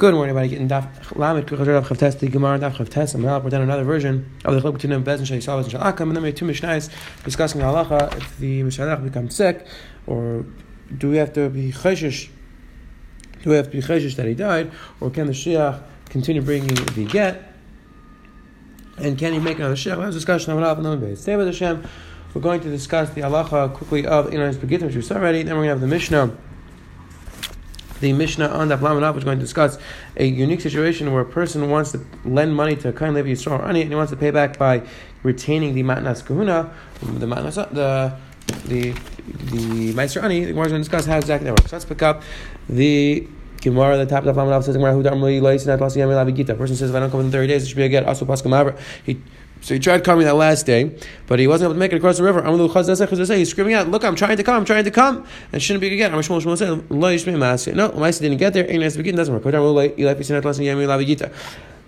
Good morning, everybody. Gittin Daf Lamed Kuchazer Daf Chavtes the Gemara Daf Chavtes. I'm now down another version of the Chiluk between Bez and Shai Salas and Shalakam, and then we have two Mishnais discussing halacha if the Mishnah becomes sick, or do we have to be cheshish? Do we have to be cheshish that he died, or can the Shiach continue bringing the get? And can he make another Shiach? That's discussion on another base. Stay with Hashem. We're going to discuss the halacha quickly of Inan's Begitim, which we saw already. Then we're going to have the Mishnah the Mishnah on that Lamanov is going to discuss a unique situation where a person wants to lend money to a kind Levi Yisrael or Ani, and he wants to pay back by retaining the Matnas Kahuna, the Matnas, uh, the the the Meister Ani. The going to discuss how exactly that works. So Let's pick up the Gemara, the top of Lamanov says, "Who don't Person says, "If I don't come in thirty days, it should be a get." Also, Paskam He so he tried coming that last day, but he wasn't able to make it across the river. He's screaming out, "Look, I'm trying to come! I'm trying to come!" And shouldn't be again. No, Maisa didn't get there. Doesn't work.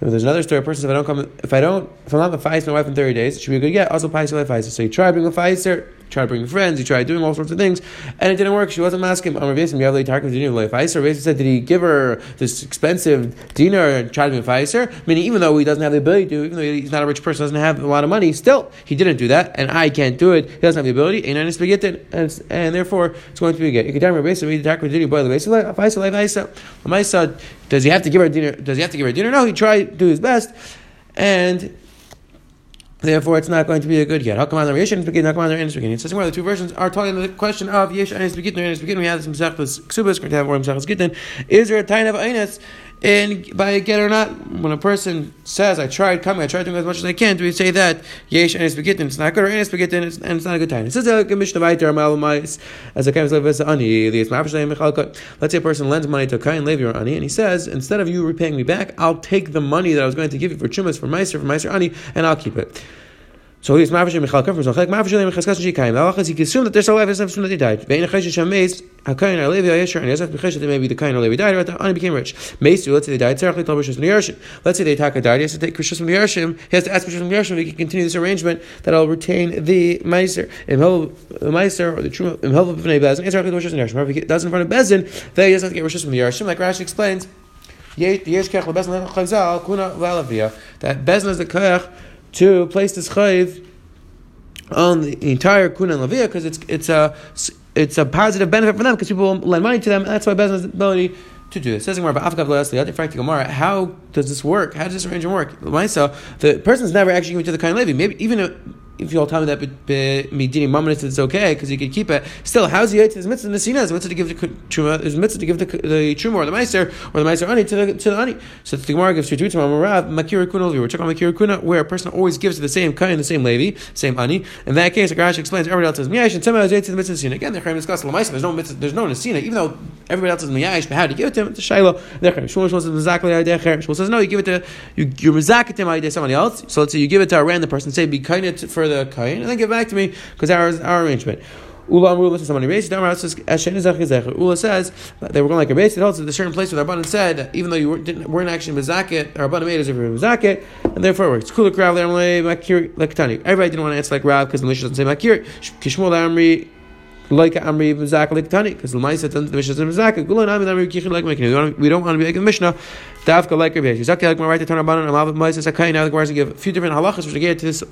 There's another story. A person says, "If I don't come, if I don't, if I'm not the my wife in thirty days, it should be a good get." Also, Paisa So he tried bringing a Pfizer tried bringing friends, he tried doing all sorts of things, and it didn't work. She wasn't asking. Amr Vasim, you have the Tarkin Dinner with Pfizer. Vasim said, did he give her this expensive dinner and try to be Pfizer? Meaning, even though he doesn't have the ability to, even though he's not a rich person, doesn't have a lot of money, still he didn't do that, and I can't do it. He doesn't have the ability, and and, and therefore it's going to be get. You can tell me does he have to give her dinner? Does he have to give her dinner? No, he tried to do his best, and Therefore, it's not going to be a good get. How come on the Yesh and Begin? How come on the Enes Begin? It says where the two versions are talking the question of Yesh and Begin. Enes Begin. We have this Mesechus Ksubas. To have more Mesechus Gittin. Is there a time of Eines? And by a get or not, when a person says, "I tried coming, I tried doing as much as I can," do we say that yesh and begitin? It's not good, or enes begitin, and it's not a good time. It says like a mishnah vayter malamais as a of. Let's say a person lends money to a kain levi or ani, and he says, instead of you repaying me back, I'll take the money that I was going to give you for chumas, for meiser, for meiser ani, and I'll keep it. So he's mafish michal kafir. So chek mafish leim cheskas she kaim. The halachas he can assume that there's a life as if he died. Vein chesh shameis hakayin alevi ayesher and yazak bechesh that maybe the kain alevi died. But the ani became rich. Meis let's say they died. Tzarech lital rishus from Let's say they attack a died. He has to take the yarshim. He has to ask from the yarshim. He can continue this arrangement that I'll retain the meiser. Imhel meiser or the truma imhel b'nei bezin. Tzarech lital the yarshim. If he does in front of bezin, then he doesn't to get the yarshim. Like Rashi explains. That bezin is the koyach to place this chayv on the entire kuna and lavia because it's it's a it's a positive benefit for them because people lend money to them. And that's why business ability to do this. Says Gemara, how does this work? How does this arrangement work? So the person's never actually going to the kind of levy. Maybe even if you'll tell me that midini mamanis it's okay because you could keep it. Still, how's he his mitzvah nesina? His mitzvah to give the truma. His mitzvah to give the, the truma or the meiser or the meiser ani to the to the ani. So the Gemara gives to Mamarav makir kuna We're talking about makir kuna where a person always gives to the same kind, the same levi, same ani. In that case, the Garash explains everybody else is miyash and somehow to the mitzvah nesina. Again, the Chaim discuss lamaisa. There's no mitzvah. There's no nesina. Even though everybody else is miyash, but how do you give it to him? It's a shayla. Shmuel says mizakli Shmuel says no. You give it to you. You mizaket him somebody else. So let's say you give it to a random person. Say be kind for the kain, and then give back to me because our our arrangement. Ula Ula says somebody raised. Ula says they were going like a base. It holds at a certain place where the Rabbanan said, even though you weren't, weren't actually bezaket, Rabbanan made as if you were bezaket, and therefore it works. Kula Rav Makir Lekatani. Everybody didn't want to answer like Rav because the Mishnah doesn't say Makir. Kishmul Amri like Amri Mizak like Tani, because the Maisa the Mishnah says Mizak. Gulan Ami Amri Kichin like making. We don't want to be like the Mishnah. Davka like Rabbi like right to turn Rabbanan and Mavet Maisa Sakai. Now the Gemara give a few different halachas which negate to this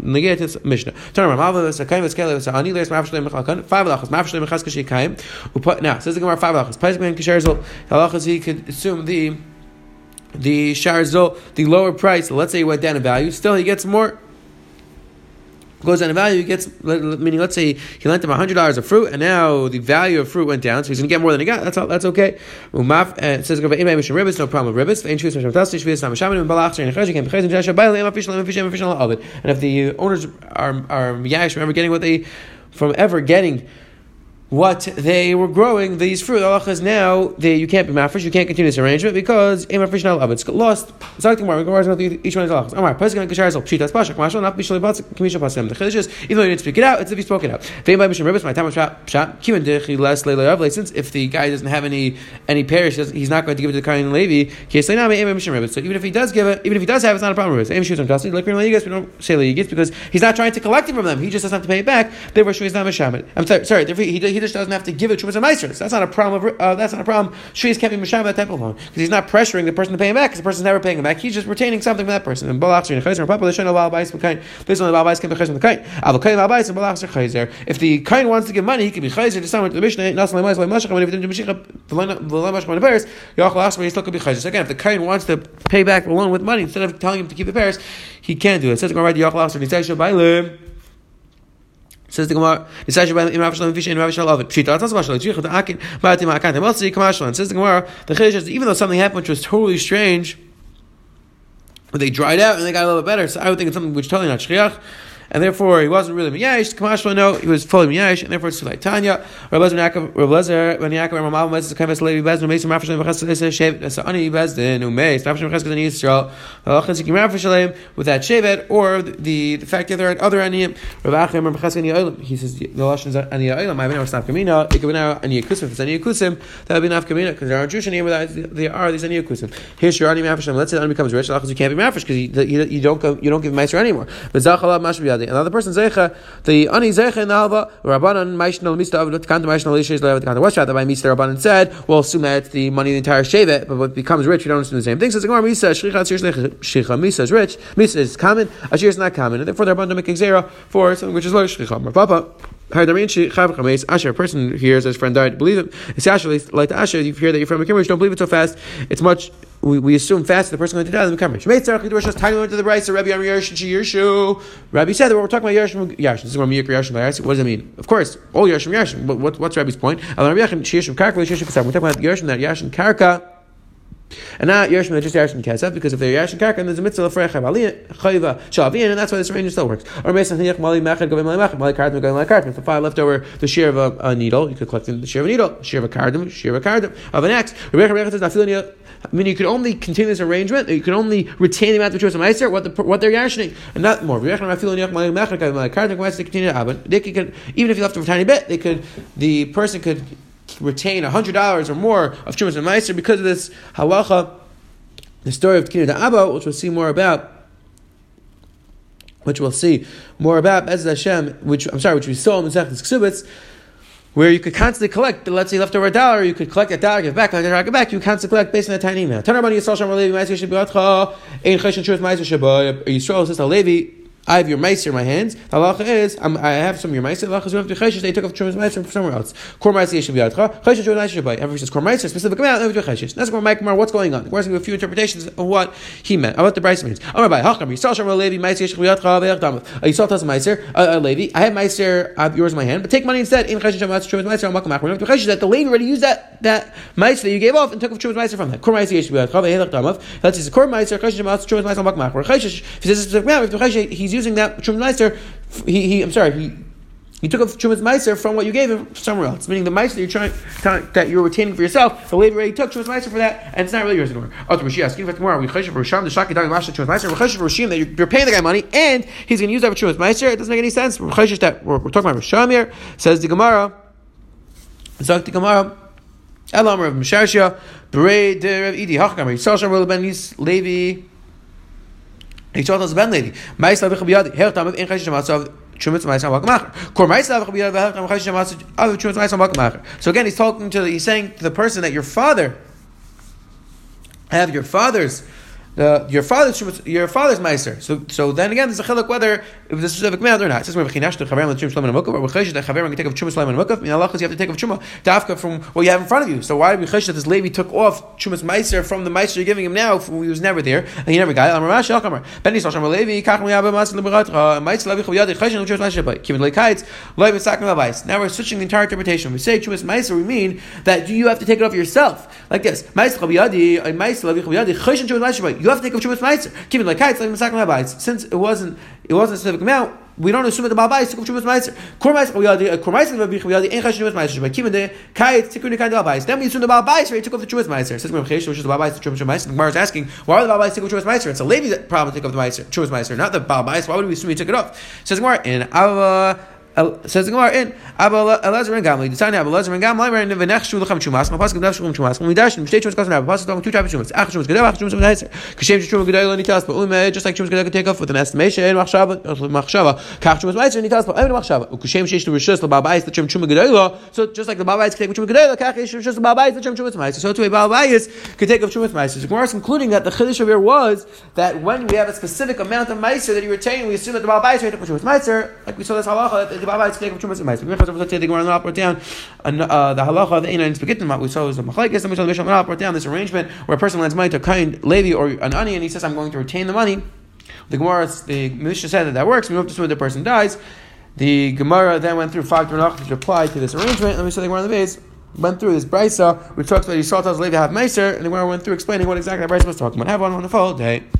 negate to this Mishnah. Around Mavet Sakai Veskele Vesani Leis Mafshle Mechalkan. Five halachas Mafshle Mechas Kashi Kaim. Now says the Gemara five halachas. Pesach Ben Kisharzel halachas he could assume the the Sharzol the lower price. Let's say he went down in value. Still he gets more goes down in value, he gets meaning let's say he lent him hundred dollars of fruit, and now the value of fruit went down, so he's going to get more than he got. That's all, that's okay. Umaf uh, says no problem with ribbis. And if the owners are are remember getting what they from ever getting what they were growing, these fruit, Allah is now they, you can't be mafresh, you can't continue this arrangement because mafresh now it's lost. Even though you didn't speak it out, it's if you spoke it out. Since if the guy doesn't have any any parish, he's not going to give it to the Kain Levi. So even if he does give it, even if he does have it, it's not a problem. Because he's not trying to collect it from them. He just doesn't have to pay it back. Therefore, he's not a. I'm sorry, sorry he, he Kiddush doesn't have to give it Trumas Meiser. So that's not a problem. Of, uh, that's not a problem. Shvius can't be Misham that temple loan because he's not pressuring the person to pay him back because the person's never paying him back. He's just retaining something from that person. And Balach and Chayzer and Papa Lishon Al Bais B'Kain. Based on the Bais can be Chayzer the Kain. Al Kain Al and Balach and Chayzer. If the Kain wants to give money, he can be Chayzer to someone to the Mishnah. Nas Lemais Lemashach. And if he didn't do Mashiach, Lemashach on the Paris, Yachal Asma, he still could be Chayzer. So again, if the Kain wants to pay back the loan with money instead of telling him to keep the Paris, he can't do it. It says, "Go right, Yachal Asma, he says, Shabbalim." Says the Gemara, "Nisai Shabbat Im Rav Shalom Rav Shalom Ovid." Pshita, that's Shalom. Akin. Says the Gemara, the is even though something happened which was totally strange, but they dried out and they got a little bit better. So I would think it's something which totally not shchiach and therefore he wasn't really miyash. Kamashma no, he was fully miyash, and therefore it's too late. Tanya, Rav Lezer Ben Yaakov, Rav Mavam Metzes Kames Levi Bezdin Mesim Rav Shalem Leser Shevet Esa Ani Bezdin Umeis Rav Shalem V'Ches Yisrael V'Lachas Yikim Rav Shalem with that Shevet or the, the fact that there are other Aniyim Rav Achim Rav Ches Ani Oilim. He says the lashon is Ani Oilim. I've been over Snap Kamina. It could be now Ani Kusim. If it's Ani Kusim, that would be Naf Kamina because there are Jewish Aniyim where there are these Ani Kusim. Here's your Ani Rav Shalem. Let's say Ani becomes rich. Lachas you can't be Rav because you, you, you don't you don't give Meiser anymore. But Zachalav Mashbiyadi. Another person Zech the ani zecha in the halva, Rabbanan Maishnal Mista of Kanta Maishnal Ishes Lev Kanta West That by Mista Rabbanan said, well, assume that it's the money the entire shevet, but what becomes rich, we don't assume the same thing. Says the Gemara, Misa Shricha Shricha Misa is rich, Misa is common, Ashir is not common, and therefore the Rabbanan make Xera for something which is low Shricha. Papa. Asher, a person hears his friend died, believe him. It's actually like the Asher, you hear that your friend became rich, don't believe it so fast. It's much we, we assume fast the person going to die, then become rich. The Rabbi Amir Yershin. Rabbi said that we're talking about Yershin Yershin. This is Miyik Yershin What does it mean? Of course, all Yershin Yershin. What, what's Rabbi's point? We're talking about Yershin that Yershin Karka. And not Yershim that just Yershim Kesef, because if they're Yershim Karka, then there's a mitzvah for Chayva Shavin, and that's why this arrangement still works. Or Mason Hinich Mali Mechad Govim Mali Mechad Mali Kardim Govim Mali Kardim. If the fire left over the shear of a, a, needle, you could collect the shear of a needle, shear of a kardim, shear of a kardim of an axe. I mean, you could only continue this arrangement. You could only retain the amount of choice of meiser what the, what they're yashing, and not more. They could, even if you left over a tiny bit, they could. The person could retain hundred dollars or more of Chumas and Meiser because of this halacha, the story of Tkina Abba, which we'll see more about. Which we'll see more about Bez Hashem, which I'm sorry, which we saw in Zechus Ksubitz, where you could constantly collect, let's say, leftover dollar, you could collect a dollar, give back, collect a dollar, give back, you constantly collect based on that tiny amount. Tanarmani Yisrael Shem Levi Meiser Shabbatcha, Ein Cheshen Shuv Meiser Shabbat, Yisrael says Levi, I have your mice in my hands. The halacha is I'm, i have some of your mice. The halacha is you have to cheshish. They took off trumas mice from somewhere else. Kor mice yeshiv yadcha. Cheshish shuv mice shabbai. Every says kor mice specific amount. Never cheshish. That's where Mike What's going on? We're asking a few interpretations of what he meant. What the Bryce means. Amar by hacham yisal shem levi mice yeshiv yadcha ve'ach damav. Yisal tells meiser uh, uh, Levi. I have meiser uh, yours in my hand, but take money instead. In cheshish mice trumas mice. Makam machmer. Remember cheshish that the Levi already used that that mice that you gave off and took off trumas mice from that. Kor mice yeshiv yadcha ve'ach damav. That's his kor mice cheshish mice trumas mice. Makam machmer. Cheshish. If he says specific amount, he's using that trumas mice meiser, he, he I'm sorry, he he took a Shumas Meiser from what you gave him somewhere else. Meaning the Meiser you're trying that you're retaining for yourself, the Levi already took Shumas Meiser for that, and it's not really yours anymore. Oh, Rashi asking if tomorrow we cheshiv for Risham the Shaki Dagi Masha Shumas Meiser. We're cheshiv for Rishim that you're, you're, paying the guy money, and he's going to use that for Shumas Meiser. It doesn't make any sense. We're talking about Risham here. Says the Gemara. Zok the Gemara. Elam Rav Misharshia, Berei de Rav Idi Hachkam. Yisrael Shem Levi. Ich told us ben lady. Mais la biyadi. Her tam in khashish matzav chumitz. Kor. So again, he's talking to the, he's saying to the person that your father have your father's the, your father's your father's meiser. So so then again, there's a chiluk whether it was a specific mail or not. It says we're chinash to chaverim l'trim shloim and mukov, or we're that chaverim can take of chuma shloim and mukov. In you have to take of chuma dafka from what you have in front of you. So why did we chesh that this Levi took off chumas meiser from the meiser you're giving him now? He was never there, and he never got it. Amar Rashi Alkamar Ben Yisrael Levi Kach Miyabah Mas Liberatcha Meiser Levi Chaviyadi Cheshin Chumas Meiser Bay Kivin Leikaitz Levi Misak Mabais. Now we're switching the entire interpretation. We say chumas meiser, we mean that you have to take it off yourself, like this. Meiser Chaviyadi uh, Meiser Levi Chaviyadi Cheshin Chumas Meiser Bay. You have to take off chumas meiser. Keep it like kites, like. Since it wasn't, it wasn't specific amount. We don't assume that the Balbais took Chumas Meiser. Kormais Chayadi, uh, Kormais Levi Chayadi, Ein Chashin Chumas Meiser. But Kivin the Kite Tikun Kind Balbais. Then we assume the Balbais already took off the Chumas Meiser. Says Gemara which is the Balbais the Chumas Meiser. The Gemara is asking, why are the Balbais taking Chumas Meiser? It's a Levi problem to take off the Meiser, Chumas Meiser, not the Balbais. Why would we assume he took it off? Says Gemara in Ava. Says the Gemara in Abba Elazar and Gamli. The Tanya Abba Elazar and Gamli are in Venech Shulchan Chumas. My pasuk Venech Shulchan Chumas. When we dash in Shtei Chumas Kasan Abba pasuk talking two types of Chumas. Ach Chumas Gedel, Ach Chumas Gedel. Kashem Chumas Gedel Nitas, but Ume just like Chumas Gedel can take off with an estimation and Machshava Machshava. Kach Chumas Meiser Nitas, but Ume Machshava. Kashem Sheish Rishus the Babais the Chum Chuma Gedel. So just like the Babais can take Chuma Gedel, Kach Sheish Rishus the Babais the Chum Chumas Meiser. So to a Babais can take off Chumas Meiser. The Gemara is concluding that the Chiddush of here was that when we have a specific amount of Meiser that you retain, we assume that the Babais take Chumas Meiser, like we saw this halacha that the Meiser. Let's say the Gemara not uh, the halacha of the we saw was the Machlaikis, and we saw the Mishnah brought down this arrangement where a person lends money to a kind Levi or an ani, and he says, I'm going to retain the money. The Gemara, the Mishnah said that that works. We move to when the person dies. The Gemara then went through five Tanakh to apply to this arrangement, and we saw the Gemara on the base went through this brisa, which talks about Yisrael tells Levi have Meiser, and the Gemara went through explaining what exactly that was talking about. Have one wonderful day.